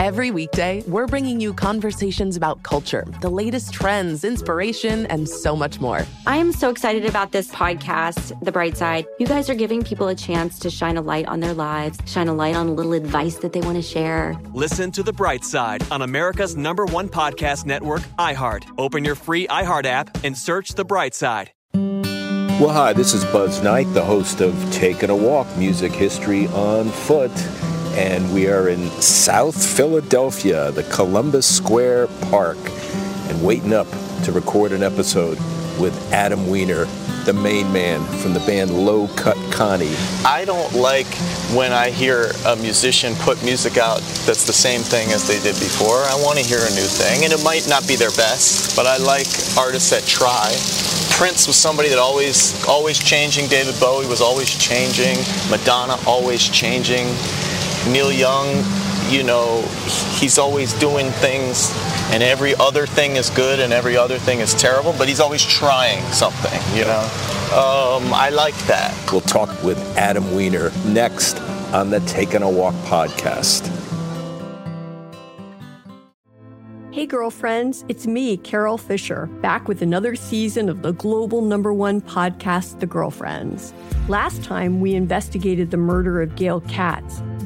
Every weekday, we're bringing you conversations about culture, the latest trends, inspiration, and so much more. I am so excited about this podcast, The Bright Side. You guys are giving people a chance to shine a light on their lives, shine a light on a little advice that they want to share. Listen to The Bright Side on America's number one podcast network, iHeart. Open your free iHeart app and search The Bright Side. Well, hi, this is Buzz Knight, the host of Taking a Walk Music History on Foot and we are in South Philadelphia, the Columbus Square Park, and waiting up to record an episode with Adam Weiner, the main man from the band Low Cut Connie. I don't like when I hear a musician put music out that's the same thing as they did before. I want to hear a new thing, and it might not be their best, but I like artists that try. Prince was somebody that always always changing. David Bowie was always changing. Madonna always changing. Neil Young, you know, he's always doing things and every other thing is good and every other thing is terrible, but he's always trying something, you know. Um, I like that. We'll talk with Adam Weiner next on the Taking a Walk podcast. Hey, girlfriends, it's me, Carol Fisher, back with another season of the global number one podcast, The Girlfriends. Last time, we investigated the murder of Gail Katz.